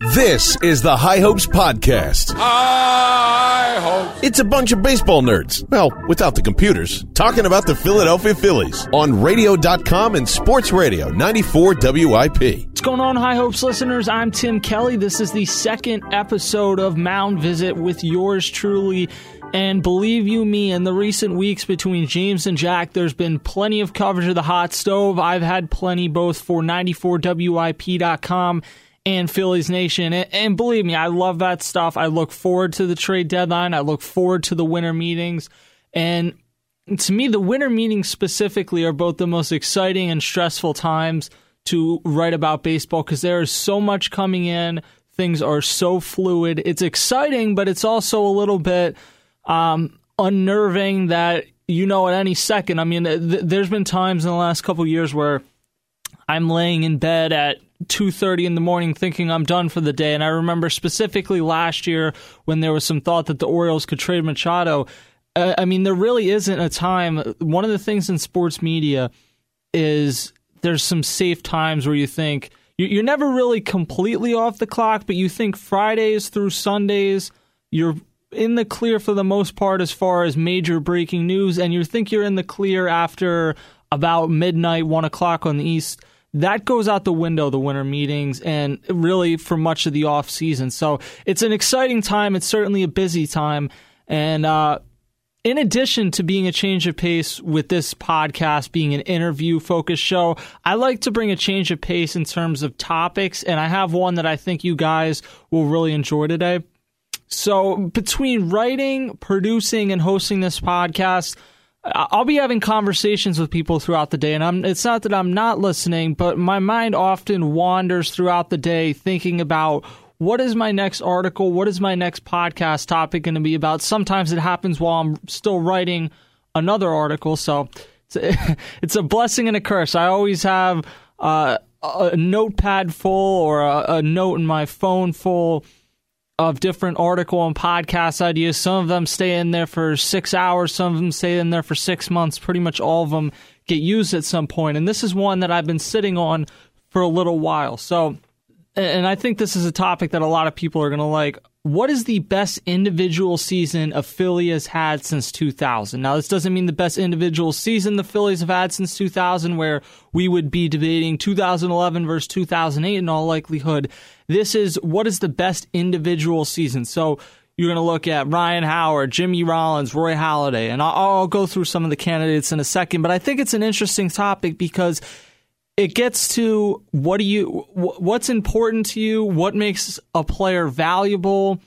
This is the High Hopes Podcast. High hopes. It's a bunch of baseball nerds. Well, without the computers. Talking about the Philadelphia Phillies on radio.com and sports radio 94 WIP. What's going on, High Hopes listeners? I'm Tim Kelly. This is the second episode of Mound Visit with yours truly. And believe you me, in the recent weeks between James and Jack, there's been plenty of coverage of the hot stove. I've had plenty both for 94WIP.com and Phillies Nation. And, believe me, I love that stuff. I look forward to the trade deadline. I look forward to the winter meetings. And to me, the winter meetings specifically are both the most exciting and stressful times to write about baseball because there is so much coming in. Things are so fluid. It's exciting, but it's also a little bit um, unnerving that you know at any second. I mean, th- there's been times in the last couple years where I'm laying in bed at 2:30 in the morning thinking I'm done for the day. And I remember specifically last year when there was some thought that the Orioles could trade Machado. Uh, I mean there really isn't a time. One of the things in sports media is there's some safe times where you think you're never really completely off the clock but you think Fridays through Sundays you're in the clear for the most part as far as major breaking news and you think you're in the clear after about midnight one o'clock on the east that goes out the window the winter meetings and really for much of the off season. So it's an exciting time. It's certainly a busy time. And uh, in addition to being a change of pace with this podcast being an interview focused show i like to bring a change of pace in terms of topics and i have one that i think you guys will really enjoy today. So between writing producing and hosting this podcast I'll be having conversations with people throughout the day, and I'm, it's not that I'm not listening, but my mind often wanders throughout the day thinking about what is my next article, what is my next podcast topic going to be about. Sometimes it happens while I'm still writing another article, so it's a, it's a blessing and a curse. I always have uh, a notepad full or a, a note in my phone full of different article and podcast ideas. Some of them stay in there for six hours, some of them stay in there for six months. Pretty much all of them get used at some point. And this is one that I've been sitting on for a little while. So, and I think this is a topic that a lot of people are going to like what is the best individual season a Philly has had since 2000? Now, this doesn't mean the best individual season the Phillies have had since 2000, where we would be debating 2011 versus 2008 in all likelihood. This is what is the best individual season. So you're going to look at Ryan Howard, Jimmy Rollins, Roy Halladay, and I'll, I'll go through some of the candidates in a second. But I think it's an interesting topic because it gets to what do you what's important to you? What makes a player valuable?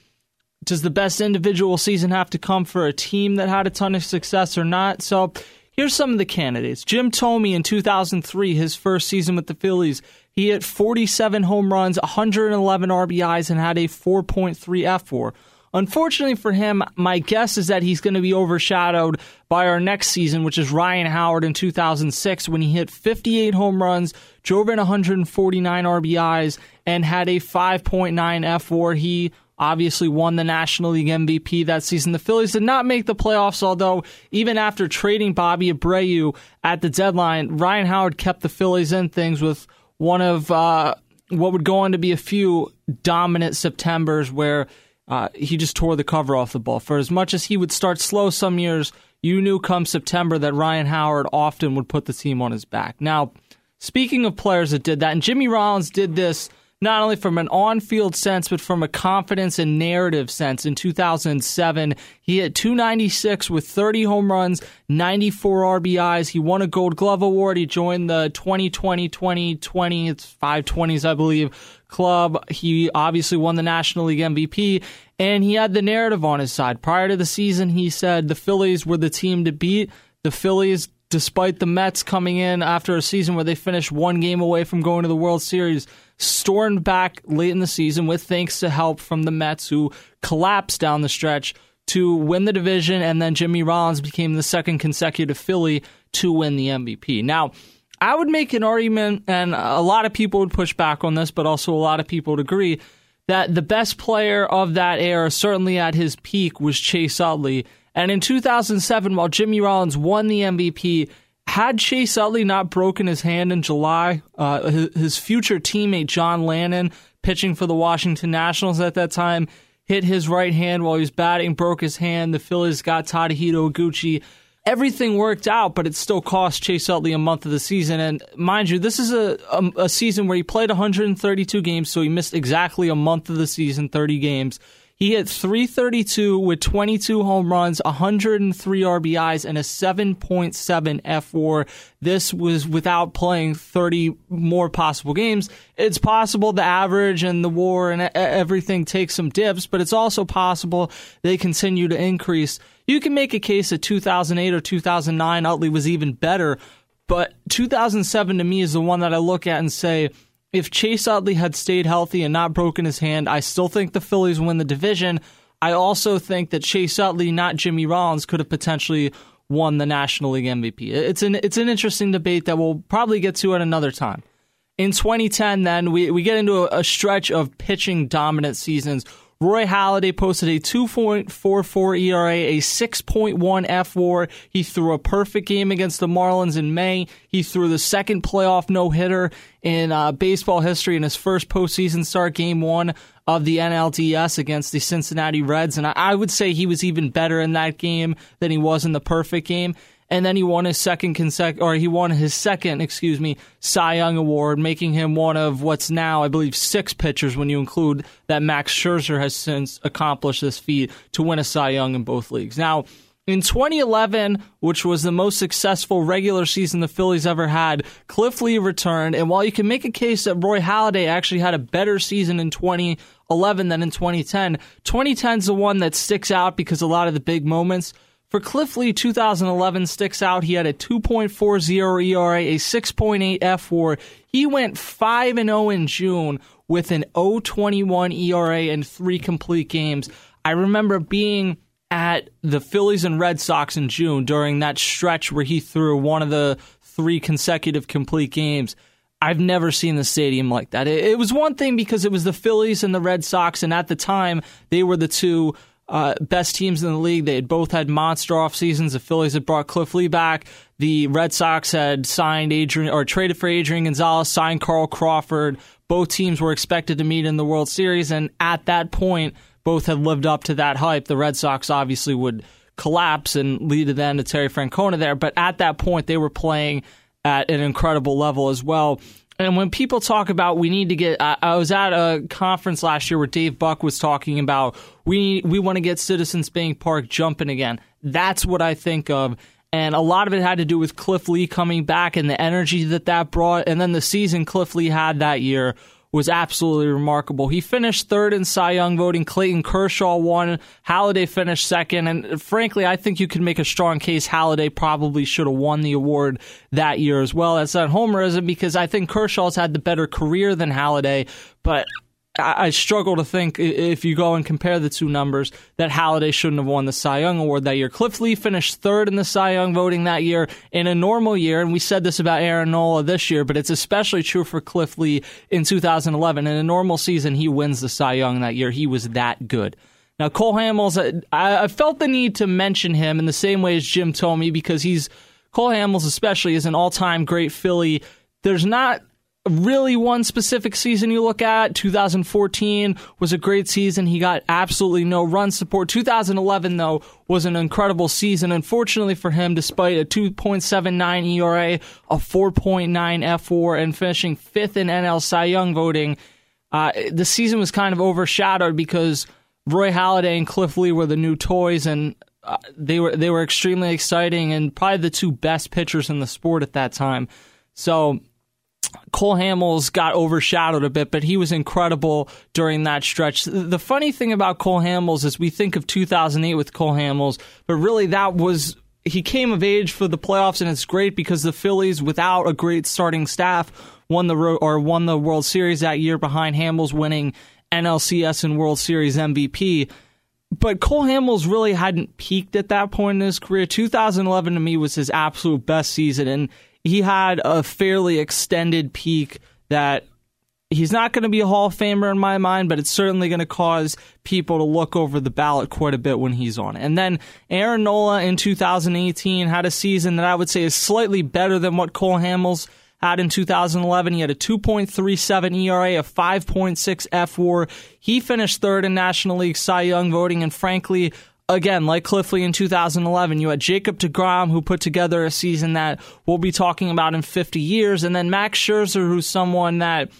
Does the best individual season have to come for a team that had a ton of success or not? So here's some of the candidates. Jim thome in 2003 his first season with the phillies. He hit 47 home runs 111 rbis and had a 4.3 fWAR Unfortunately for him, my guess is that he's going to be overshadowed by our next season, which is Ryan Howard in 2006 when he hit 58 home runs, drove in 149 RBIs, and had a 5.9 fWAR. He obviously won the National League MVP that season. The Phillies did not make the playoffs, although even after trading Bobby Abreu at the deadline, Ryan Howard kept the Phillies in things with one of uh, what would go on to be a few dominant Septembers where uh, he just tore the cover off the ball. For as much as he would start slow some years, you knew come September that Ryan Howard often would put the team on his back. Now, speaking of players that did that, and Jimmy Rollins did this not only from an on field sense, but from a confidence and narrative sense. In 2007, he hit 296 with 30 home runs, 94 RBIs. He won a Gold Glove Award. He joined the 2020 2020, it's 520s, I believe, club. He obviously won the National League MVP, and he had the narrative on his side. Prior to the season, he said the Phillies were the team to beat. The Phillies despite the Mets coming in after a season where they finished one game away from going to the World Series, stormed back late in the season with thanks to help from the Mets, who collapsed down the stretch to win the division, and then Jimmy Rollins became the second consecutive Philly to win the MVP. Now, I would make an argument, and a lot of people would push back on this, but also a lot of people would agree that the best player of that era, certainly at his peak, was Chase Utley. And in 2007, while Jimmy Rollins won the MVP, had Chase Utley not broken his hand in July, uh, his, his, future teammate John Lannan pitching for the Washington Nationals at that time, hit his right hand while he was batting, broke his hand. The Phillies got Tadahito Iguchi. Everything worked out, but it still cost Chase Utley a month of the season. And mind you, this is a, a, a season where he played 132 games, so he missed exactly a month of the season, 30 games. He hit 332 with 22 home runs, 103 RBIs, and a 7.7 fWAR. This was without playing 30 more possible games. It's possible the average and the WAR and everything takes some dips, but it's also possible they continue to increase. You can make a case that 2008 or 2009 Utley was even better, but 2007 to me is the one that I look at and say, if Chase Utley had stayed healthy and not broken his hand, I still think the Phillies win the division. I also think that Chase Utley, not Jimmy Rollins, could have potentially won the National League MVP. It's an it's an interesting debate that we'll probably get to at another time. In 2010, then we, we get into a, a stretch of pitching dominant seasons Roy Halladay posted a 2.44 ERA, a 6.1 fWAR. He threw a perfect game against the Marlins in May. He threw the second playoff no hitter in uh, baseball history in his first postseason start, game one of the NLDS against the Cincinnati Reds. And I, I would say he was even better in that game than he was in the perfect game and then he won his second consec or he won his second, excuse me, Cy Young award, making him one of what's now, I believe, six pitchers when you include that Max Scherzer has since accomplished this feat to win a Cy Young in both leagues. Now, in 2011, which was the most successful regular season the Phillies ever had, Cliff Lee returned. And while you can make a case that Roy Halladay actually had a better season in 2011 than in 2010, 2010 is the one that sticks out because a lot of the big moments for Cliff Lee, 2011 sticks out. He had a 2.40 ERA, a 6.8 fWAR. He went 5 0 in June with an 0.21 ERA in three complete games. I remember being at the Phillies and Red Sox in June during that stretch where he threw one of the three consecutive complete games. I've never seen the stadium like that. It, was one thing because it was the Phillies and the Red Sox, and at the time, they were the two uh, best teams in the league. They had both had monster off seasons. The Phillies had brought Cliff Lee back. The Red Sox had signed Adrian or traded for Adrian Gonzalez, signed Carl Crawford. Both teams were expected to meet in the World Series, and at that point, both had lived up to that hype. The Red Sox obviously would collapse and lead to then to Terry Francona there, but at that point, they were playing at an incredible level as well. And when people talk about we need to get, I, I, was at a conference last year where Dave Buck was talking about we we want to get Citizens Bank Park jumping again. That's what I think of, and a lot of it had to do with Cliff Lee coming back and the energy that that brought, and then the season Cliff Lee had that year was absolutely remarkable. He finished third in Cy Young voting. Clayton Kershaw won. Halladay finished second. And frankly, I think you can make a strong case Halladay probably should have won the award that year as well. That's not homerism because I think Kershaw's had the better career than Halladay. But I, struggle to think if you go and compare the two numbers that Halladay shouldn't have won the Cy Young award that year. Cliff Lee finished third in the Cy Young voting that year in a normal year, and we said this about Aaron Nola this year, but it's especially true for Cliff Lee in 2011. In a normal season, he wins the Cy Young that year. He was that good. Now, Cole Hamels, I, I felt the need to mention him in the same way as Jim Thome because he's Cole Hamels, especially, is an all-time great Philly. There's not really one specific season you look at. 2014 was a great season. He got absolutely no run support. 2011 though was an incredible season. Unfortunately for him despite a 2.79 ERA a 4.9 fWAR and finishing fifth in NL Cy Young voting uh, the season was kind of overshadowed because Roy Halladay and Cliff Lee were the new toys and uh, they were they were extremely exciting and probably the two best pitchers in the sport at that time. So Cole Hamels got overshadowed a bit, but he was incredible during that stretch. The funny thing about Cole Hamels is we think of 2008 with Cole Hamels, but really that was he came of age for the playoffs, and it's great because the Phillies, without a great starting staff, won the or won the World Series that year behind Hamels winning NLCS and World Series MVP. But Cole Hamels really hadn't peaked at that point in his career. 2011 to me was his absolute best season, and he had a fairly extended peak that he's not going to be a Hall of Famer in my mind, but it's certainly going to cause people to look over the ballot quite a bit when he's on. And then Aaron Nola in 2018 had a season that I would say is slightly better than what Cole Hamels had in 2011. He had a 2.37 ERA, a 5.6 FWAR. He finished third in National League Cy Young voting, and frankly, again, like Cliff Lee in 2011, you had Jacob DeGrom, who put together a season that we'll be talking about in 50 years, and then Max Scherzer, who's someone that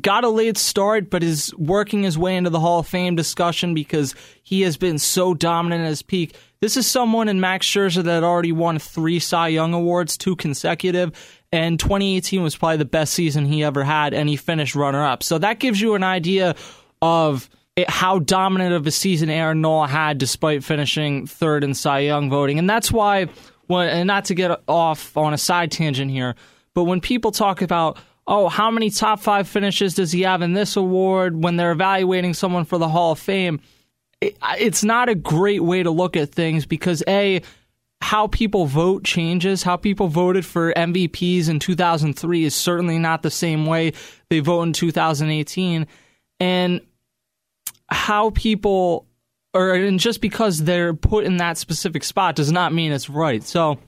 got a late start, but is working his way into the Hall of Fame discussion because he has been so dominant at his peak. This is someone in Max Scherzer that already won three Cy Young awards, two consecutive, and 2018 was probably the best season he ever had, and he finished runner up. So that gives you an idea of how dominant of a season Aaron Nola had despite finishing third in Cy Young voting. And that's why, when, and not to get off on a side tangent here, but when people talk about, oh, how many top five finishes does he have in this award when they're evaluating someone for the Hall of Fame, it, it's not a great way to look at things because, A, how people vote changes. How people voted for MVPs in 2003 is certainly not the same way they vote in 2018. And how people or and just because they're put in that specific spot does not mean it's right. So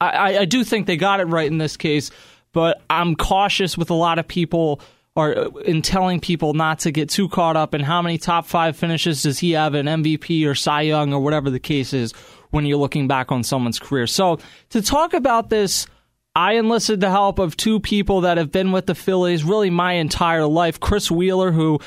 I, I do think they got it right in this case, but I'm cautious with a lot of people or in telling people not to get too caught up in how many top five finishes does he have an MVP or Cy Young or whatever the case is when you're looking back on someone's career. So to talk about this, I enlisted the help of two people that have been with the Phillies really my entire life. Chris Wheeler, who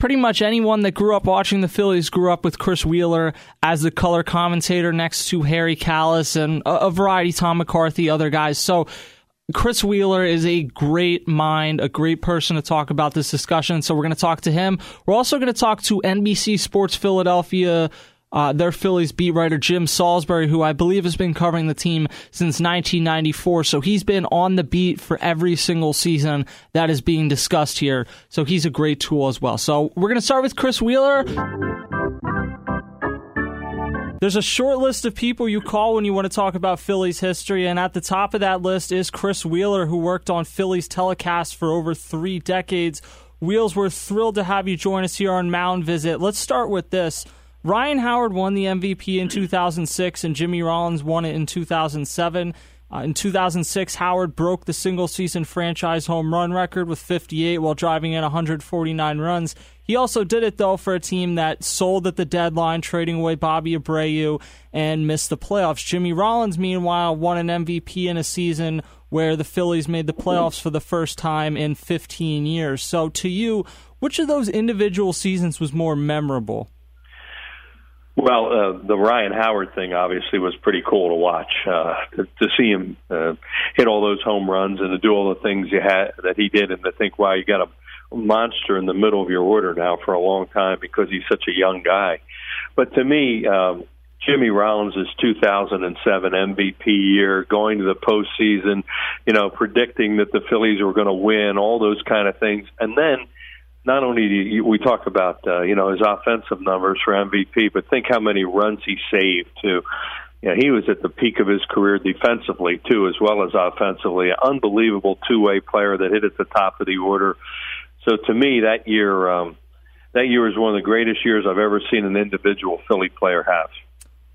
pretty much anyone that grew up watching the Phillies grew up with Chris Wheeler as the color commentator next to Harry Kalas and a, a variety, Tom McCarthy, other guys. So Chris Wheeler is a great mind, a great person to talk about this discussion. So we're going to talk to him. We're also going to talk to NBC Sports Philadelphia uh, their Phillies beat writer Jim Salisbury, who I believe has been covering the team since 1994. So he's been on the beat for every single season that is being discussed here. So he's a great tool as well. So we're going to start with Chris Wheeler. There's a short list of people you call when you want to talk about Phillies history, and at the top of that list is Chris Wheeler, who worked on Phillies telecasts for over three decades. Wheels, we're thrilled to have you join us here on Mound Visit. Let's start with this. Ryan Howard won the MVP in 2006, and Jimmy Rollins won it in 2007. Uh, in 2006, Howard broke the single season franchise home run record with 58 while driving in 149 runs. He also did it, though, for a team that sold at the deadline, trading away Bobby Abreu and missed the playoffs. Jimmy Rollins, meanwhile, won an MVP in a season where the Phillies made the playoffs for the first time in 15 years. So, to you, which of those individual seasons was more memorable? Well, uh, the Ryan Howard thing obviously was pretty cool to watch. Uh, to, to see him uh, hit all those home runs and to do all the things you had that he did, and to think, wow, you got a monster in the middle of your order now for a long time because he's such a young guy. But to me, um, Jimmy Rollins' 2007 MVP year, going to the postseason, you know, predicting that the Phillies were going to win, all those kind of things, and then not only do you, we talk about uh, you know his offensive numbers for MVP, but think how many runs he saved too. Yeah, he was at the peak of his career defensively too, as well as offensively. An Unbelievable two-way player that hit at the top of the order. So to me, that year, um, that year was one of the greatest years I've ever seen an individual Philly player have.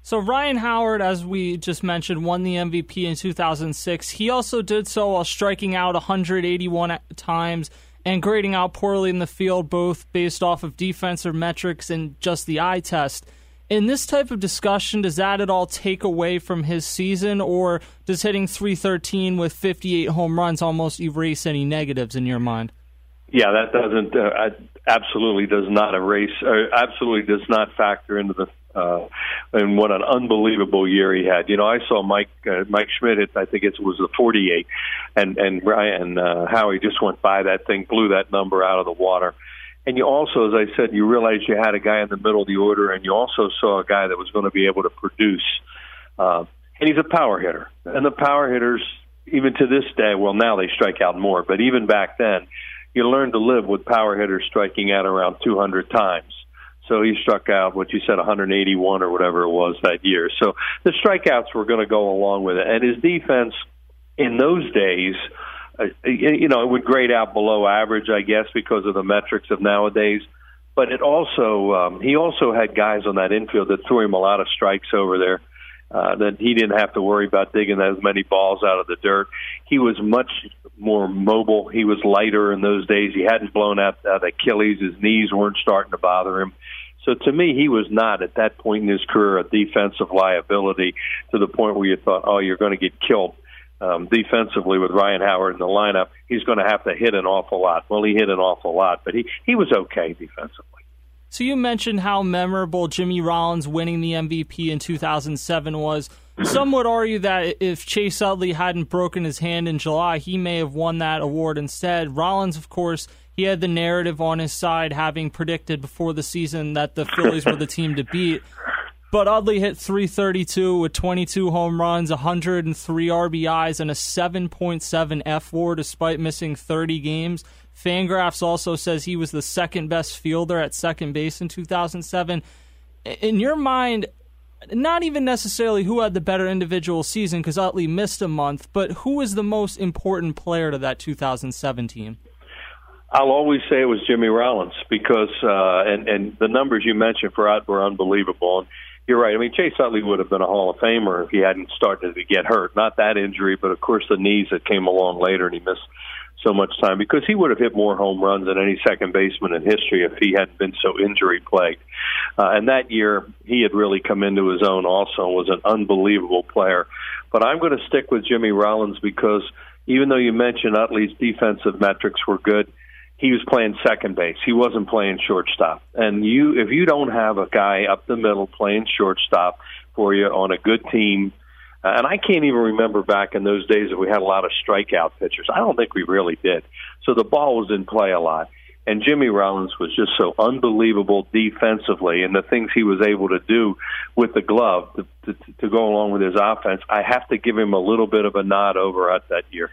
So Ryan Howard, as we just mentioned, won the MVP in 2006. He also did so while striking out 181 times and grading out poorly in the field, both based off of defensive metrics and just the eye test. In this type of discussion, does that at all take away from his season, or does hitting 313 with 58 home runs almost erase any negatives in your mind? Yeah, that doesn't uh, absolutely does not erase, absolutely does not factor into the uh, and what an unbelievable year he had. You know, I saw Mike uh, Mike Schmidt. At, I think it was the 48, and and Ryan uh, Howie just went by that thing, blew that number out of the water. And you also, as I said, you realized you had a guy in the middle of the order, and you also saw a guy that was going to be able to produce. Uh, and he's a power hitter, and the power hitters, even to this day, well, now they strike out more, but even back then, you learn to live with power hitters striking out around 200 times so he struck out what you said 181 or whatever it was that year. So the strikeouts were going to go along with it, and his defense in those days, uh, you know, it would grade out below average, I guess, because of the metrics of nowadays. But it also, um, he also had guys on that infield that threw him a lot of strikes over there. Uh, that he didn't have to worry about digging as many balls out of the dirt. He was much more mobile. He was lighter in those days. He hadn't blown out that Achilles. His knees weren't starting to bother him. So to me, he was not at that point in his career a defensive liability to the point where you thought, oh, you're going to get killed um, defensively with Ryan Howard in the lineup. He's going to have to hit an awful lot. Well, he hit an awful lot, but he he was okay defensively. So you mentioned how memorable Jimmy Rollins winning the MVP in 2007 was. Mm-hmm. Some would argue that if Chase Utley hadn't broken his hand in July, he may have won that award instead. Rollins, of course, he had the narrative on his side, having predicted before the season that the Phillies were the team to beat. But Utley hit 332 with 22 home runs, 103 RBIs, and a 7.7 fWAR despite missing 30 games. Fangraphs also says he was the second best fielder at second base in 2007. In your mind, not even necessarily who had the better individual season because Utley missed a month, but who was the most important player to that 2007 team? I'll always say it was Jimmy Rollins because, uh, and and the numbers you mentioned for Ut were unbelievable. And you're right. I mean, Chase Utley would have been a Hall of Famer if he hadn't started to get hurt. Not that injury, but of course the knees that came along later, and he missed so much time because he would have hit more home runs than any second baseman in history if he hadn't been so injury plagued. Uh, and that year, he had really come into his own. Also, was an unbelievable player. But I'm going to stick with Jimmy Rollins because even though you mentioned Utley's defensive metrics were good he was playing second base. He wasn't playing shortstop. And you, if you don't have a guy up the middle playing shortstop for you on a good team, Uh, and I can't even remember back in those days if we had a lot of strikeout pitchers. I don't think we really did. So the ball was in play a lot. And Jimmy Rollins was just so unbelievable defensively, and the things he was able to do with the glove to, to, to go along with his offense. I have to give him a little bit of a nod over at that year.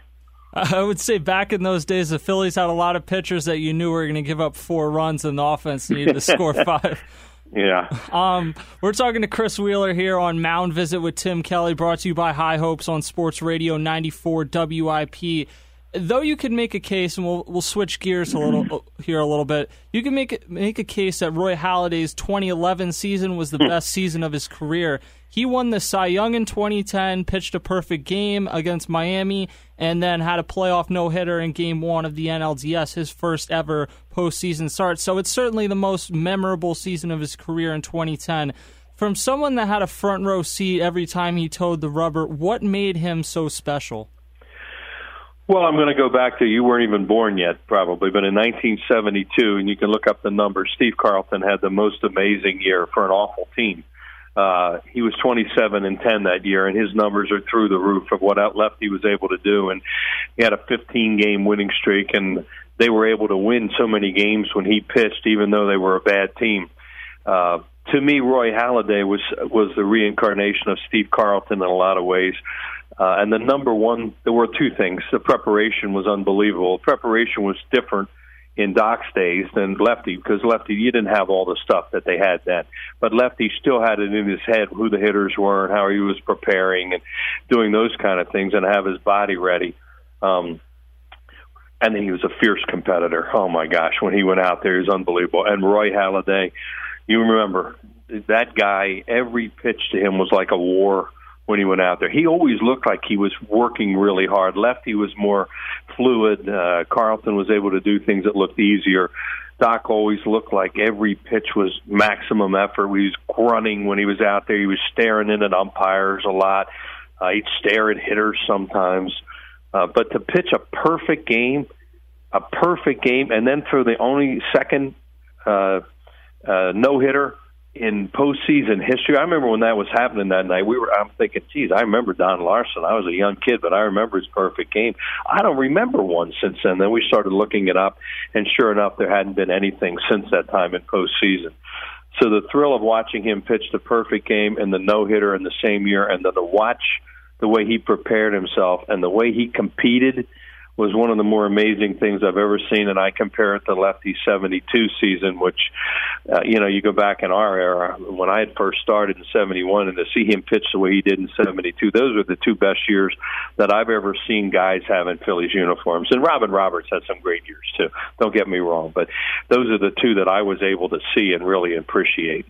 I would say back in those days, the Phillies had a lot of pitchers that you knew were going to give up four runs, and the offense needed to score five. Yeah. Um, we're talking to Chris Wheeler here on Mound Visit with Tim Kelly, brought to you by High Hopes on Sports Radio 94 WIP. Though you could make a case, and we'll we'll switch gears a little here a little bit. You can make make a case that Roy Halladay's 2011 season was the hmm. best season of his career. He won the Cy Young in 2010, pitched a perfect game against Miami, and then had a playoff no hitter in game one of the NLDS, his first ever postseason start. So it's certainly the most memorable season of his career in 2010. From someone that had a front row seat every time he toed the rubber, what made him so special? Well, I'm going to go back to you weren't even born yet, probably, but in 1972, and you can look up the numbers, Steve Carlton had the most amazing year for an awful team. Uh, he was 27 and 10 that year, and his numbers are through the roof of what out left he was able to do. And he had a 15 game winning streak, and they were able to win so many games when he pitched, even though they were a bad team. Uh, to me, Roy Halladay was was the reincarnation of Steve Carlton in a lot of ways. Uh, and the number one, there were two things. The preparation was unbelievable. Preparation was different in Doc's days than Lefty because Lefty you didn't have all the stuff that they had then, but Lefty still had it in his head who the hitters were and how he was preparing and doing those kind of things and have his body ready. Um, and he was a fierce competitor. Oh my gosh, when he went out there, he was unbelievable. And Roy Halladay, you remember that guy? Every pitch to him was like a war when he went out there. He always looked like he was working really hard. Lefty was more fluid. Uh, Carlton was able to do things that looked easier. Doc always looked like every pitch was maximum effort. He was grunting when he was out there. He was staring in at umpires a lot. Uh, he'd stare at hitters sometimes. Uh, but to pitch a perfect game, a perfect game, and then throw the only second uh, uh, no hitter in postseason history. I remember when that was happening that night. We were. I'm thinking, geez, I remember Don Larsen. I was a young kid, but I remember his perfect game. I don't remember one since then. Then we started looking it up, and sure enough, there hadn't been anything since that time in postseason. So the thrill of watching him pitch the perfect game and the no hitter in the same year, and then to watch the way he prepared himself and the way he competed was one of the more amazing things I've ever seen, and I compare it to Lefty's '72 season, which, uh, you know, you go back in our era when I had first started in '71, and to see him pitch the way he did in '72, those were the two best years that I've ever seen guys have in Phillies uniforms. And Robin Roberts had some great years too. Don't get me wrong, but those are the two that I was able to see and really appreciate.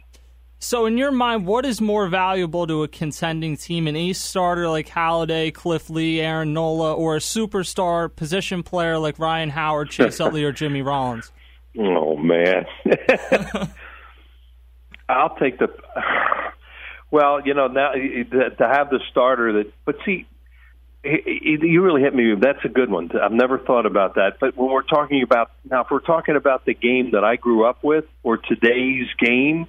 So, in your mind, what is more valuable to a contending team? An ace starter like Halladay, Cliff Lee, Aaron Nola, or a superstar position player like Ryan Howard, Chase Utley, or Jimmy Rollins? Oh, man. I'll take the. Well, you know, now to have the starter that, but see, you really hit me. That's a good one. I've never thought about that. But when we're talking about now, if we're talking about the game that I grew up with or today's game,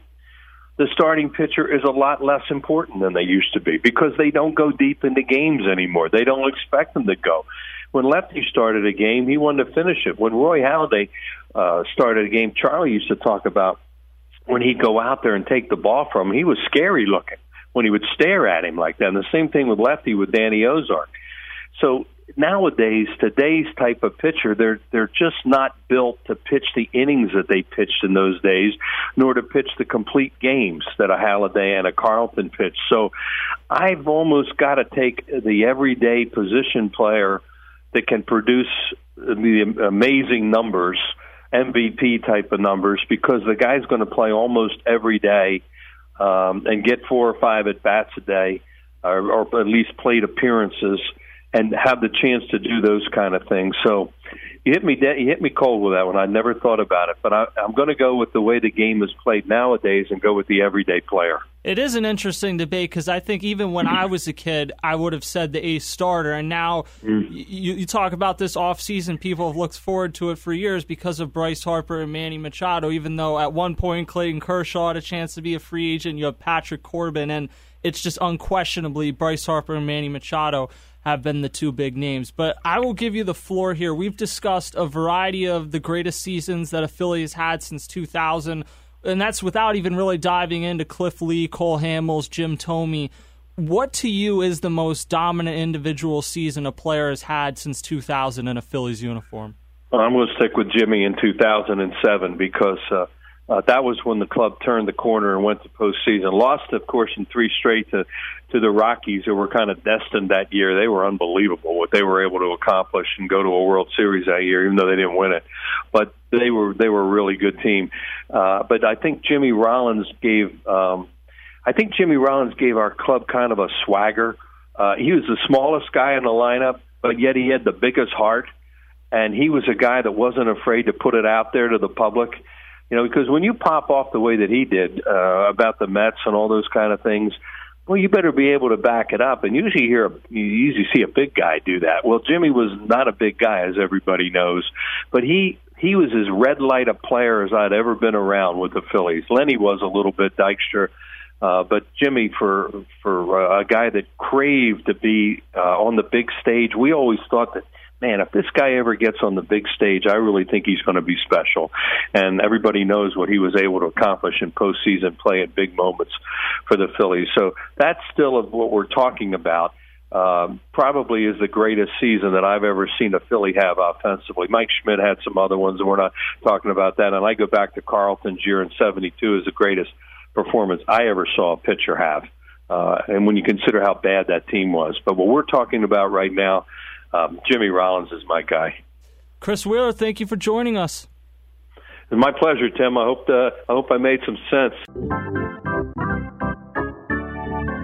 the starting pitcher is a lot less important than they used to be because they don't go deep into games anymore. They don't expect them to go. When Lefty started a game, he wanted to finish it. When Roy Halladay uh, started a game, Charlie used to talk about when he'd go out there and take the ball from him, he was scary looking when he would stare at him like that. And the same thing with Lefty with Danny Ozark. So nowadays, today's type of pitcher, they're they're just not built to pitch the innings that they pitched in those days, nor to pitch the complete games that a Halladay and a Carlton pitched. So I've almost got to take the everyday position player that can produce the amazing numbers MVP type of numbers because the guy's going to play almost every day um, and get four or five at bats a day, or, or at least plate appearances, and have the chance to do those kind of things. So you hit me de- you hit me cold with that one. I never thought about it, but I, I'm going to go with the way the game is played nowadays and go with the everyday player. It is an interesting debate because I think even when I was a kid, I would have said the ace starter. And now mm. you, you, talk about this offseason, people have looked forward to it for years because of Bryce Harper and Manny Machado, even though at one point Clayton Kershaw had a chance to be a free agent. You have Patrick Corbin, and it's just unquestionably Bryce Harper and Manny Machado have been the two big names. But I will give you the floor here. We've discussed a variety of the greatest seasons that a Philly has had since 2000 and that's without even really diving into Cliff Lee, Cole Hamels, Jim Thome. What to you is the most dominant individual season a player has had since 2000 in a Phillies uniform? I'm going to stick with Jimmy in 2007 because uh, uh, that was when the club turned the corner and went to postseason. Lost, of course, in three straight to to the Rockies, who were kind of destined that year. They were unbelievable what they were able to accomplish and go to a World Series that year, even though they didn't win it. But they were they were a really good team. Uh, but I think Jimmy Rollins gave. Um, I think Jimmy Rollins gave our club kind of a swagger. Uh, he was the smallest guy in the lineup, but yet he had the biggest heart, and he was a guy that wasn't afraid to put it out there to the public you know, because when you pop off the way that he did uh, about the Mets and all those kind of things, well, you better be able to back it up. And usually hear you usually see a big guy do that. Well, Jimmy was not a big guy, as everybody knows, but he he was as red light a player as I'd ever been around with the Phillies. Lenny was a little bit Dykstra. Uh, but Jimmy, for for uh, a guy that craved to be uh, on the big stage, we always thought that man, if this guy ever gets on the big stage, I really think he's going to be special. And everybody knows what he was able to accomplish in postseason play at big moments for the Phillies. So that's still of what we're talking about. Um, probably is the greatest season that I've ever seen a Philly have offensively. Mike Schmidt had some other ones, and we're not talking about that. And I go back to Carlton's year in '72 as the greatest performance I ever saw a pitcher have. Uh, and when you consider how bad that team was, but what we're talking about right now um, Jimmy Rollins is my guy. Chris Wheeler, thank you for joining us. It's my pleasure, Tim. I hope uh, I hope I made some sense.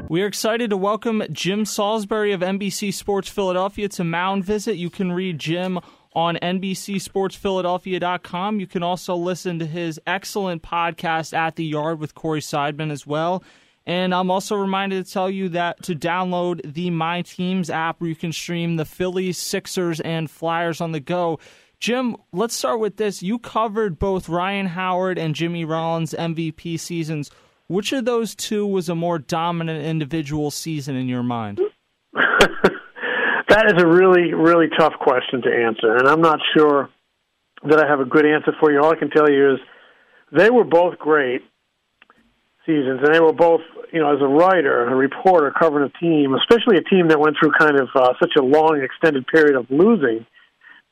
We are excited to welcome Jim Salisbury of NBC Sports Philadelphia to Mound Visit. You can read Jim on NBCSportsPhiladelphia.com. You can also listen to his excellent podcast at the Yard with Corey Seidman as well. And I'm also reminded to tell you that to download the My Teams app where you can stream the Phillies, Sixers, and Flyers on the go. Jim, let's start with this. You covered both Ryan Howard and Jimmy Rollins MVP seasons. Which of those two was a more dominant individual season in your mind? that is a really, really tough question to answer, and I'm not sure that I have a good answer for you. All I can tell you is they were both great, seasons, and they were both, you know, as a writer, a reporter covering a team, especially a team that went through kind of uh, such a long, extended period of losing,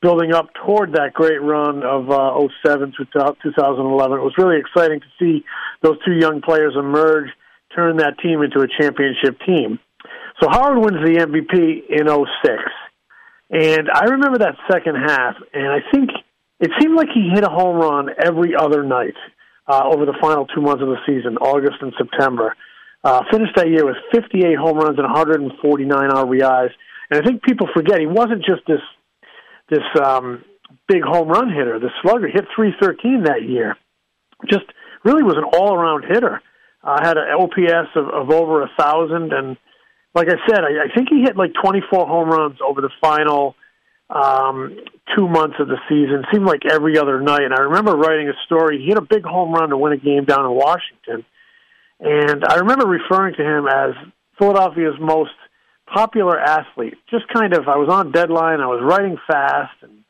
building up toward that great run of uh, 07 to 2011. It was really exciting to see those two young players emerge, turn that team into a championship team. So Howard wins the MVP in 06. And I remember that second half, and I think it seemed like he hit a home run every other night. Uh, over the final two months of the season, August and September. Uh, finished that year with 58 home runs and 149 RBIs. And I think people forget he wasn't just this this um, big home run hitter. The slugger hit 313 that year. Just really was an all around hitter. Uh, had an OPS of, of over a thousand, and like I said, I, I think he hit like 24 home runs over the final um, two months of the season. Seemed like every other night. And I remember writing a story. He hit a big home run to win a game down in Washington, and I remember referring to him as Philadelphia's most popular athlete. Just kind of, I was on deadline. I was writing fast, and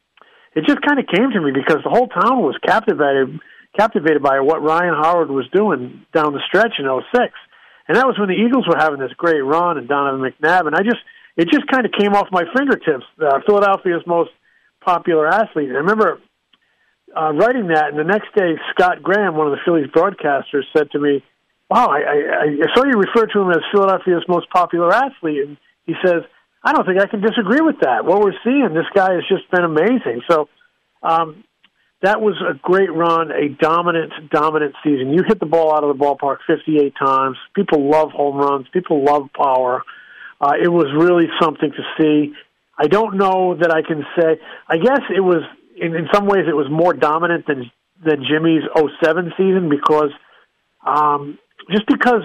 it just kind of came to me because the whole town was captivated captivated by what Ryan Howard was doing down the stretch in 06. And that was when the Eagles were having this great run and Donovan McNabb. And I just, it just kind of came off my fingertips. Uh, Philadelphia's most popular athlete. And I remember uh, writing that, and the next day, Scott Graham, one of the Phillies broadcasters, said to me, "Wow, I, I, I saw you refer to him as Philadelphia's most popular athlete." And he says, "I don't think I can disagree with that. What we're seeing, this guy has just been amazing." So, um, that was a great run, a dominant, dominant season. You hit the ball out of the ballpark 58 times. People love home runs. People love power. Uh, it was really something to see. I don't know that I can say. I guess it was in, in some ways it was more dominant than than Jimmy's 07 season because um, just because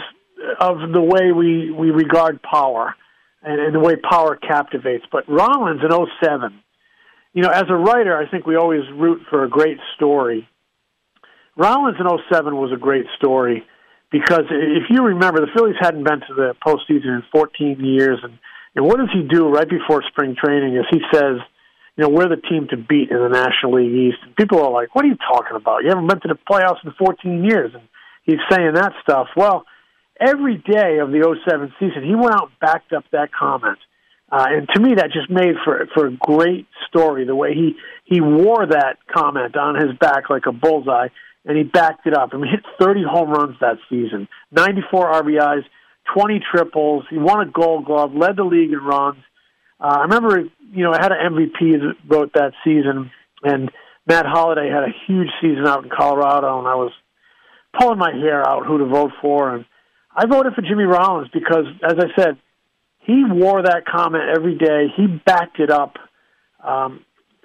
of the way we we regard power and, and the way power captivates. But Rollins in 07 you know, as a writer, I think we always root for a great story. Rollins in 07 was a great story because if you remember, the Phillies hadn't been to the postseason in 14 years, and and what does he do right before spring training? Is he says, you know, we're the team to beat in the National League East. And people are like, what are you talking about? You haven't been to the playoffs in 14 years, and he's saying that stuff. Well, every day of the 07 season, he went out and backed up that comment. Uh, and to me, that just made for for a great story. The way he he wore that comment on his back like a bullseye, and he backed it up. I mean, he hit 30 home runs that season, 94 RBIs, 20 triples. He won a Gold Glove, led the league in runs. Uh, I remember, you know, I had an MVP wrote that season, and Matt Holliday had a huge season out in Colorado, and I was pulling my hair out who to vote for, and I voted for Jimmy Rollins because, as I said, he wore that comment every day. He backed it up. Um,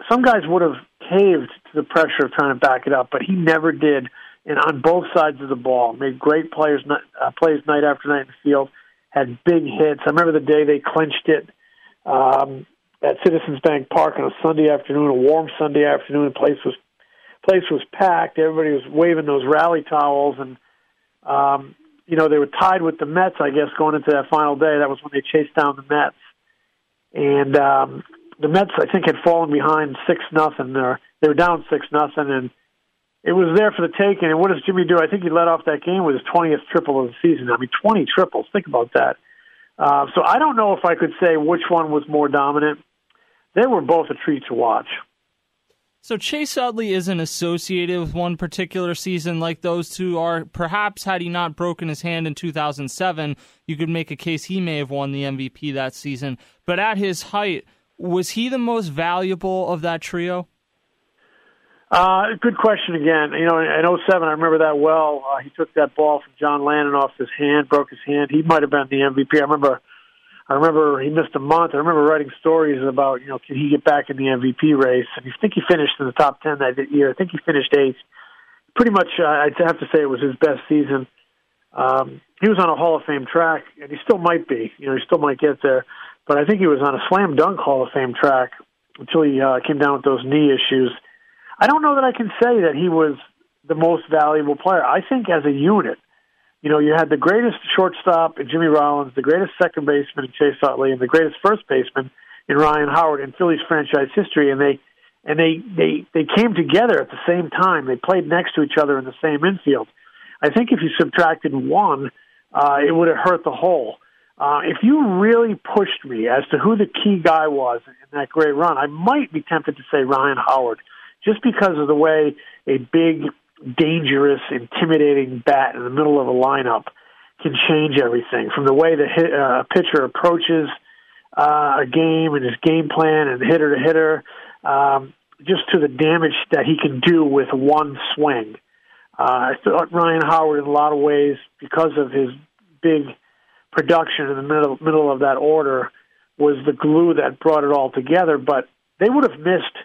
some guys would have caved to the pressure of trying to back it up, but he never did. And on both sides of the ball, made great players uh, plays night after night in the field. Had big hits. I remember the day they clinched it um, at Citizens Bank Park on a Sunday afternoon, a warm Sunday afternoon. The place was place was packed. Everybody was waving those rally towels, and um, you know, they were tied with the Mets, I guess, going into that final day. That was when they chased down the Mets. And um, the Mets, I think, had fallen behind six nothing. They were down six nothing, and it was there for the taking. And what does Jimmy do? I think he led off that game with his twentieth triple of the season. I mean, twenty triples. Think about that. Uh, so I don't know if I could say which one was more dominant. They were both a treat to watch. So Chase Utley isn't associated with one particular season like those two are. Perhaps had he not broken his hand in 2007, you could make a case he may have won the MVP that season. But at his height, was he the most valuable of that trio? Uh, good question again. You know, in 07, I remember that well. Uh, he took that ball from John Lannan off his hand, broke his hand. He might have been the MVP. I remember I remember he missed a month. I remember writing stories about, you know, can he get back in the MVP race? And I think he finished in the top 10 that year. I think he finished eighth. Pretty much, uh, I'd have to say it was his best season. Um, he was on a Hall of Fame track, and he still might be. You know, he still might get there. But I think he was on a slam dunk Hall of Fame track until he uh, came down with those knee issues. I don't know that I can say that he was the most valuable player. I think as a unit, you know, you had the greatest shortstop in Jimmy Rollins, the greatest second baseman in Chase Utley, and the greatest first baseman in Ryan Howard in Phillies franchise history, and they and they they they came together at the same time. They played next to each other in the same infield. I think if you subtracted one, uh, it would have hurt the whole. Uh, if you really pushed me as to who the key guy was in that great run, I might be tempted to say Ryan Howard, just because of the way a big dangerous, intimidating bat in the middle of a lineup can change everything from the way the hit, uh, pitcher approaches uh, a game and his game plan and hitter to hitter, um, just to the damage that he can do with one swing. Uh, I thought Ryan Howard, in a lot of ways, because of his big production in the middle middle of that order, was the glue that brought it all together. But they would have missed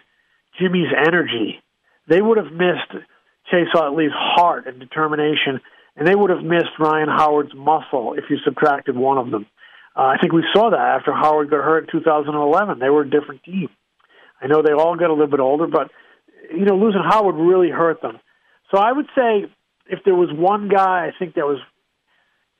Jimmy's energy. They would have missed Chase Utley's heart and determination, and they would have missed Ryan Howard's muscle if you subtracted one of them. Uh, I think we saw that after Howard got hurt in 2011. They were a different team. I know they all got a little bit older, but you know losing Howard really hurt them. So I would say if there was one guy, I think that was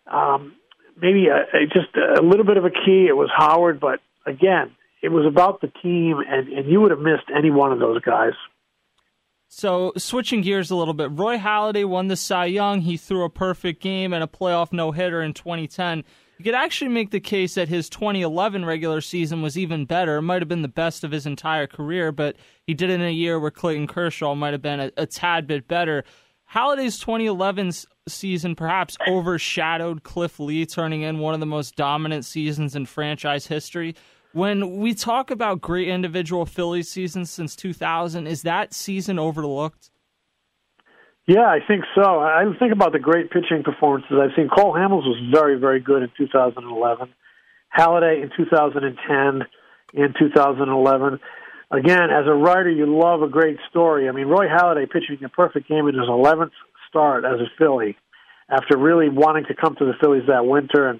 um, maybe a, a, just a little bit of a key. It was Howard, but again, it was about the team, and, and you would have missed any one of those guys. So, switching gears a little bit, Roy Halladay won the Cy Young. He threw a perfect game and a playoff no hitter in 2010. You could actually make the case that his 2011 regular season was even better. It might have been the best of his entire career, but he did it in a year where Clayton Kershaw might have been a, a tad bit better. Halladay's 2011 season perhaps overshadowed Cliff Lee, turning in one of the most dominant seasons in franchise history. When we talk about great individual Phillies seasons since 2000, is that season overlooked? Yeah, I think so. I think about the great pitching performances I've seen. Cole Hamels was very, very good in 2011. Halladay in 2010 in 2011. Again, as a writer, you love a great story. I mean, Roy Halladay pitching a perfect game in his 11th start as a Phillie after really wanting to come to the Phillies that winter and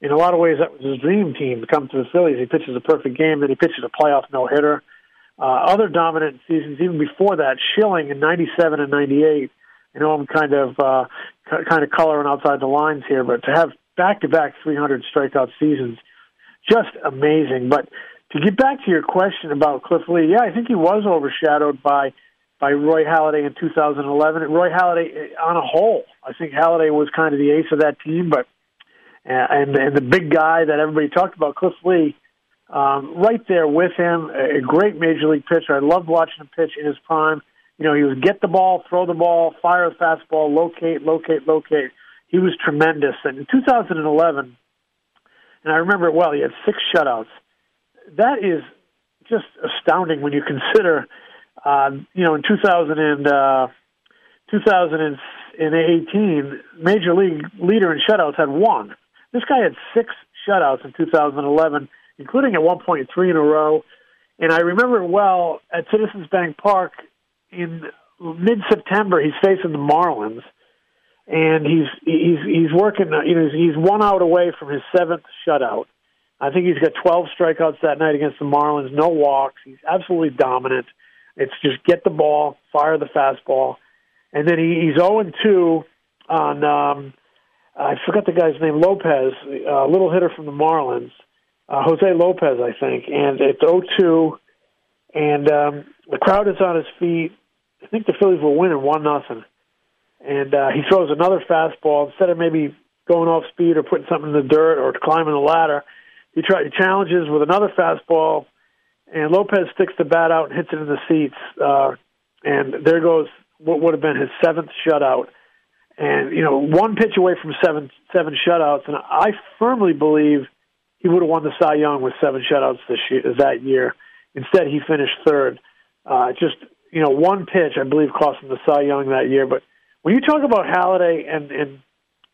in a lot of ways, that was his dream team to come to the Phillies. He pitches a perfect game, then he pitches a playoff no hitter. Uh, other dominant seasons, even before that, Schilling in '97 and '98. You know, I'm kind of uh, kind of coloring outside the lines here, but to have back-to-back 300 strikeout seasons, just amazing. But to get back to your question about Cliff Lee, yeah, I think he was overshadowed by by Roy Halladay in 2011. And Roy Halladay, on a whole, I think Halladay was kind of the ace of that team, but and and the big guy that everybody talked about, Cliff Lee, um, right there with him, a great major league pitcher. I loved watching him pitch in his prime. You know, he was get the ball, throw the ball, fire the fastball, locate, locate, locate. He was tremendous. And in 2011, and I remember it well, he had six shutouts. That is just astounding when you consider, uh, you know, in 2000 and uh, 2018, major league leader in shutouts had one. This guy had six shutouts in 2011, including at one point three in a row. And I remember well at Citizens Bank Park in mid-September. He's facing the Marlins, and he's he's he's working. You know, he's one out away from his seventh shutout. I think he's got 12 strikeouts that night against the Marlins, no walks. He's absolutely dominant. It's just get the ball, fire the fastball, and then he, he's 0 2 on um, I forgot the guy's name, Lopez, a uh, little hitter from the Marlins, uh, Jose Lopez, I think, and it's 0-2, and um, the crowd is on his feet. I think the Phillies will win one nothing, and uh, he throws another fastball instead of maybe going off speed or putting something in the dirt or climbing the ladder. He try he challenges with another fastball, and Lopez sticks the bat out and hits it in the seats, uh, and there goes what would have been his seventh shutout and you know one pitch away from seven seven shutouts, and I firmly believe he would have won the Cy Young with seven shutouts this year, that year. Instead, he finished third. Uh, just you know, one pitch I believe cost him the Cy Young that year. But when you talk about Halladay and and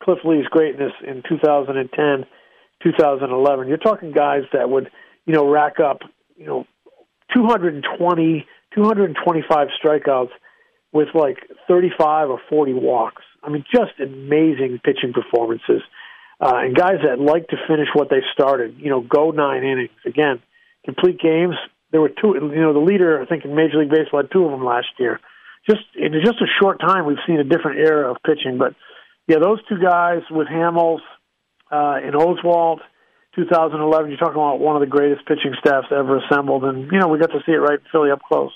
Cliff Lee's greatness in 2010, 2011, you're talking guys that would you know rack up you know 220, 225 strikeouts with like 35 or 40 walks. I mean, just amazing pitching performances. Uh, and guys that like to finish what they started, you know, go nine innings. Again, complete games. There were two, you know, the leader, I think, in Major League Baseball had two of them last year. Just in just a short time, we've seen a different era of pitching. But yeah, those two guys with Hamels uh, and Oswalt, 2011, you're talking about one of the greatest pitching staffs ever assembled. And, you know, we got to see it right in Philly up close.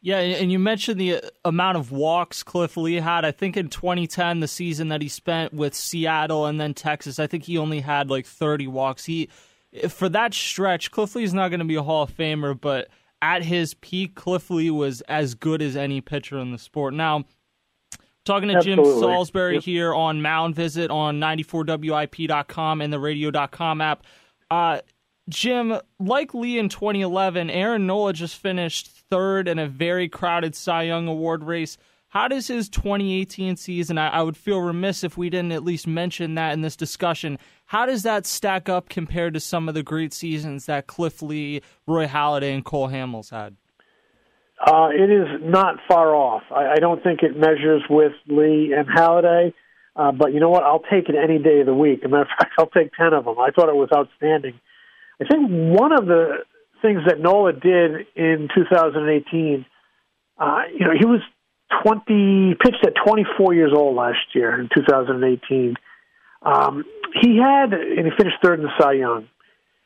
Yeah, and you mentioned the uh, amount of walks Cliff Lee had. I think in 2010, the season that he spent with Seattle and then Texas, I think he only had like 30 walks. He for that stretch, Cliff Lee's not going to be a Hall of Famer, but at his peak, Cliff Lee was as good as any pitcher in the sport. Now, talking to Absolutely. Jim Salisbury yep. here on Mound Visit on 94WIP.com and the radio.com app. Uh, Jim, like Lee in 2011, Aaron Nola just finished third in a very crowded Cy Young Award race. How does his 2018 season? I, I would feel remiss if we didn't at least mention that in this discussion. How does that stack up compared to some of the great seasons that Cliff Lee, Roy Halladay, and Cole Hamels had? Uh, it is not far off. I, I don't think it measures with Lee and Halladay, uh, but you know what? I'll take it any day of the week. As a matter of fact, I'll take 10 of them. I thought it was outstanding. I think one of the things that Nola did in 2018, uh, you know, he was 20, pitched at 24 years old last year in 2018. Um, he had, and he finished third in the Cy Young.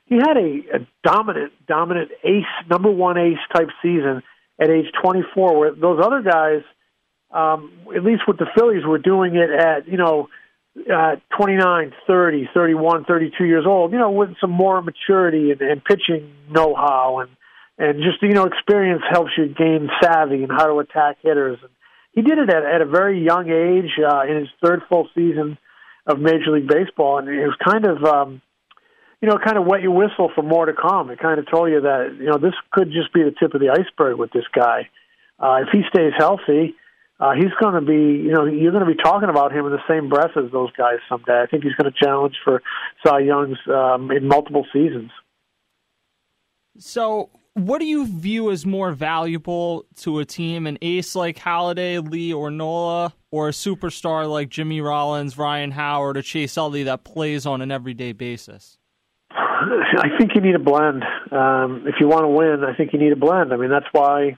He had a, a dominant, dominant ace, number one ace type season at age 24, where those other guys, um, at least with the Phillies, were doing it at you know uh, 29, 30, 31, 32 years old. You know, with some more maturity and, and pitching know-how and and just you know experience helps you gain savvy and how to attack hitters. And he did it at, at a very young age uh, in his third full season of Major League Baseball, and it was kind of. Um, you know, kind of wet your whistle for more to come. It kind of told you that you know this could just be the tip of the iceberg with this guy. Uh, if he stays healthy, uh, he's going to be, you know, you're going to be talking about him in the same breath as those guys someday. I think he's going to challenge for Cy Young's um, in multiple seasons. So, what do you view as more valuable to a team, an ace like Halladay, Lee, or Nola, or a superstar like Jimmy Rollins, Ryan Howard, or Chase Utley that plays on an everyday basis? I think you need a blend. Um, if you want to win, I think you need a blend. I mean, that's why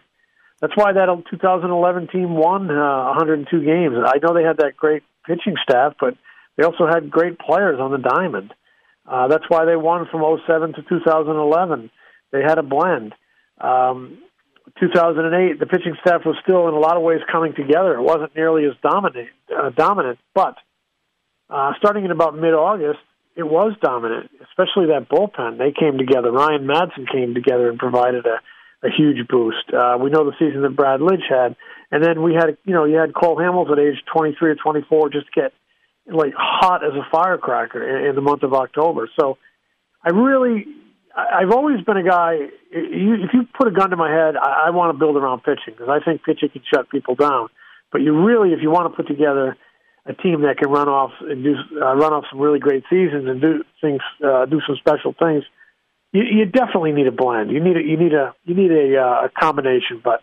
that's why that 2011 team won uh, 102 games. I know they had that great pitching staff, but they also had great players on the diamond. Uh, that's why they won from 07 to 2011. They had a blend. Um, 2008, the pitching staff was still in a lot of ways coming together. It wasn't nearly as dominant, uh, dominant, but uh, starting in about mid-August, it was dominant, especially that bullpen. They came together. Ryan Madson came together and provided a a huge boost. Uh, we know the season that Brad Lidge had, and then we had, you know, you had Cole Hamels at age 23 or 24 just get like hot as a firecracker in, in the month of October. So I really, I've always been a guy. If you put a gun to my head, I, I want to build around pitching because I think pitching can shut people down. But you really, if you want to put together a team that can run off and do uh, run off some really great seasons and do things, uh, do some special things you, you definitely need a blend. You need a you need a you need a, uh, a combination, but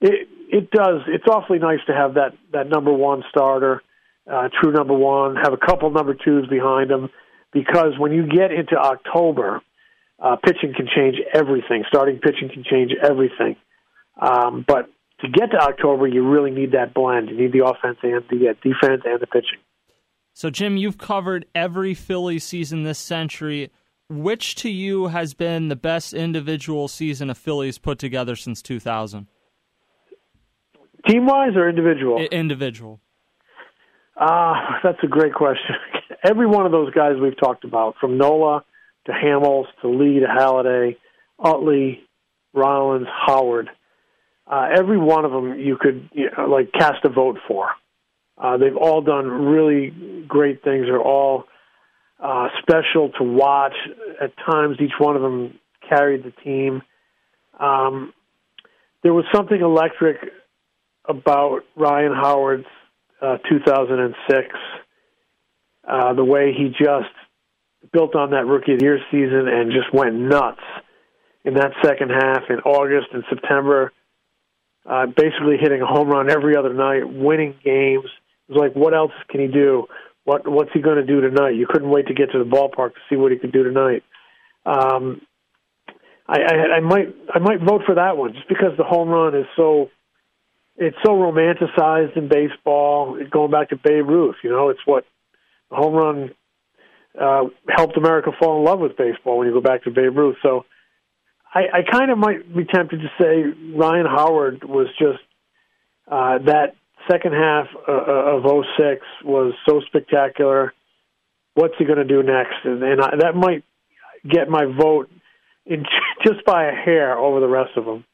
it it does. It's awfully nice to have that that number one starter, uh, true number one. Have a couple number twos behind them, because when you get into October, uh, pitching can change everything. Starting pitching can change everything. Um, but to get to October, you really need that blend. You need the offense and the uh, defense and the pitching. So, Jim, you've covered every Philly season this century which to you has been the best individual season of Phillies put together since 2000? Team wise or individual? I- individual. Ah, uh, that's a great question. Every one of those guys we've talked about, from Nola to Hamels to Lee to Halladay, Utley, Rollins, Howard, uh, every one of them you could you know, like cast a vote for. Uh, they've all done really great things. They're all uh, special to watch. At times, each one of them carried the team. Um, there was something electric about Ryan Howard's uh, 2006. Uh, the way he just built on that rookie of the year season and just went nuts in that second half in August and September, uh, basically hitting a home run every other night, winning games. It was like, what else can he do? What what's he going to do tonight? You couldn't wait to get to the ballpark to see what he could do tonight. Um, I, I, I might I might vote for that one just because the home run is so it's so romanticized in baseball. Going back to Babe Ruth, you know, it's what the home run uh, helped America fall in love with baseball when you go back to Babe Ruth. So I, I kind of might be tempted to say Ryan Howard was just uh, that second half uh, uh of 06 was so spectacular. What's he going to do next? And, and I, that might get my vote in just by a hair over the rest of them.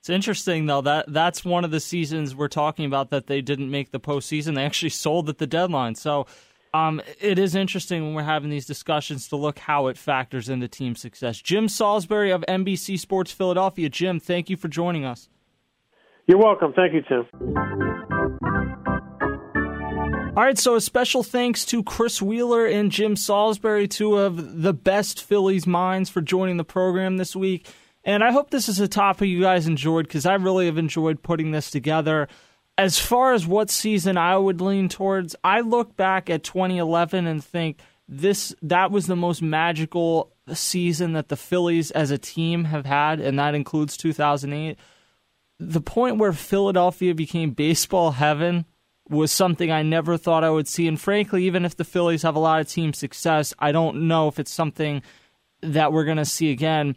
It's interesting though that that's one of the seasons we're talking about that they didn't make the postseason. They actually sold at the deadline. So um, it is interesting when we're having these discussions to look how it factors into team success. Jim Salisbury of NBC Sports Philadelphia. Jim, thank you for joining us. You're welcome. Thank you, Tim. All right, so a special thanks to Chris Wheeler and Jim Salisbury, two of the best Phillies minds, for joining the program this week. And I hope this is a topic you guys enjoyed because I really have enjoyed putting this together. As far as what season I would lean towards, I look back at 2011 and think this that was the most magical season that the Phillies as a team have had, and that includes 2008. The point where Philadelphia became baseball heaven was something I never thought I would see. And frankly, even if the Phillies have a lot of team success, I don't know if it's something that we're going to see again.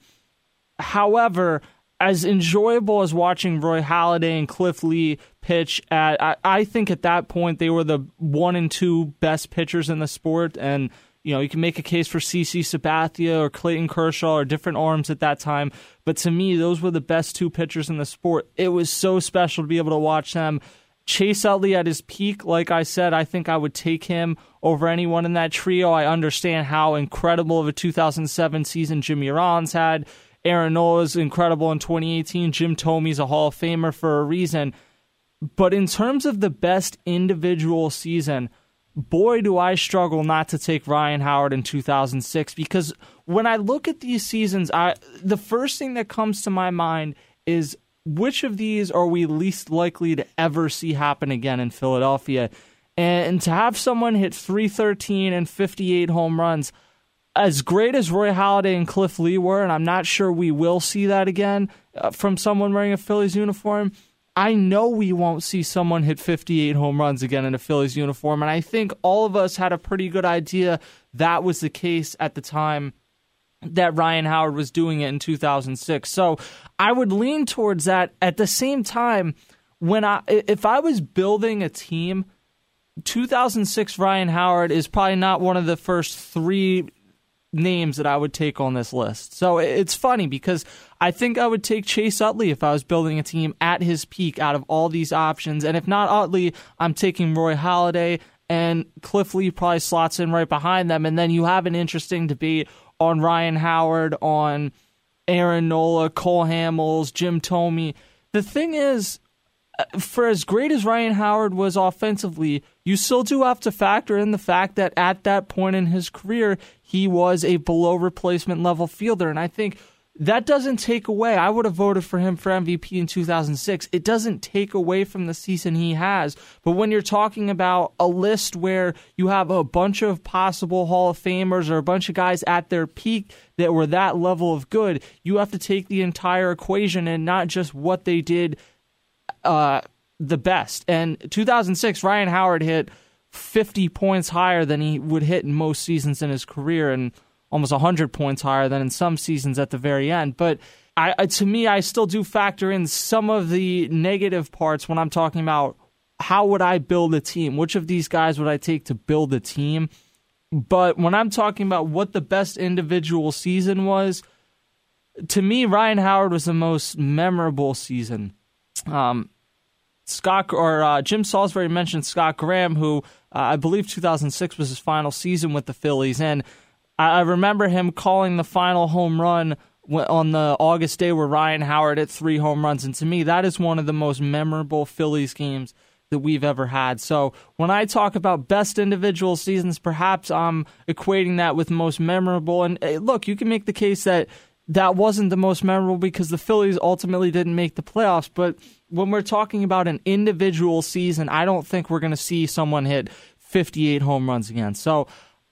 However, as enjoyable as watching Roy Halladay and Cliff Lee pitch at, I, I think at that point they were the one and two best pitchers in the sport. And, you know, you can make a case for CC Sabathia or Clayton Kershaw or different arms at that time. But to me, those were the best two pitchers in the sport. It was so special to be able to watch them Chase Utley at his peak, like I said, I think I would take him over anyone in that trio. I understand how incredible of a 2007 season Jimmy Rollins had. Aaron Nola's incredible in 2018. Jim Thome's a Hall of Famer for a reason. But in terms of the best individual season, boy, do I struggle not to take Ryan Howard in 2006 because when I look at these seasons, I the first thing that comes to my mind is which of these are we least likely to ever see happen again in Philadelphia? And to have someone hit 313 and 58 home runs, as great as Roy Halladay and Cliff Lee were, and I'm not sure we will see that again uh, from someone wearing a Phillies uniform. I know we won't see someone hit 58 home runs again in a Phillies uniform, and I think all of us had a pretty good idea that was the case at the time that Ryan Howard was doing it in 2006. So I would lean towards that. At the same time, when I if I was building a team, 2006 Ryan Howard is probably not one of the first three names that I would take on this list. So it's funny because I think I would take Chase Utley if I was building a team at his peak out of all these options. And if not Utley, I'm taking Roy Halladay and Cliff Lee probably slots in right behind them. And then you have an interesting debate on Ryan Howard, on Aaron Nola, Cole Hamels, Jim Thome. The thing is, Uh, for as great as Ryan Howard was offensively, you still do have to factor in the fact that at that point in his career, he was a below replacement level fielder. And I think that doesn't take away. I would have voted for him for MVP in 2006. It doesn't take away from the season he has. But when you're talking about a list where you have a bunch of possible Hall of Famers or a bunch of guys at their peak that were that level of good, you have to take the entire equation and not just what they did uh, the best. And 2006, Ryan Howard hit 50 points higher than he would hit in most seasons in his career. And almost 100 points higher than in some seasons at the very end. But I, to me, I still do factor in some of the negative parts when I'm talking about how would I build a team? Which of these guys would I take to build a team? But when I'm talking about what the best individual season was, to me, Ryan Howard was the most memorable season. Um, Scott or uh, Jim Salisbury mentioned Scott Graham, who uh, I believe 2006 was his final season with the Phillies, and I remember him calling the final home run on the August day where Ryan Howard hit three home runs. And to me, that is one of the most memorable Phillies games that we've ever had. So when I talk about best individual seasons, perhaps I'm equating that with most memorable. And look, you can make the case that that wasn't the most memorable because the Phillies ultimately didn't make the playoffs. But when we're talking about an individual season, I don't think we're going to see someone hit 58 home runs again. So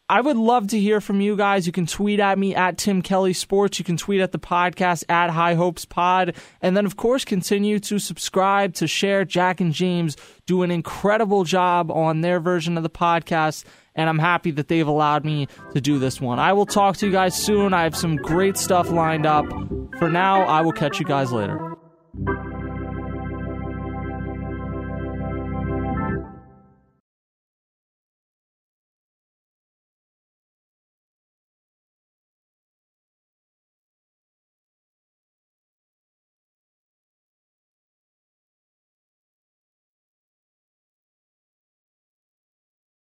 I would love to hear from you guys. You can tweet at me at Tim Kelly Sports. You can tweet at the podcast at High Hopes Pod. And then, of course, continue to subscribe, to share. Jack and James do an incredible job on their version of the podcast. And I'm happy that they've allowed me to do this one. I will talk to you guys soon. I have some great stuff lined up. For now, I will catch you guys later.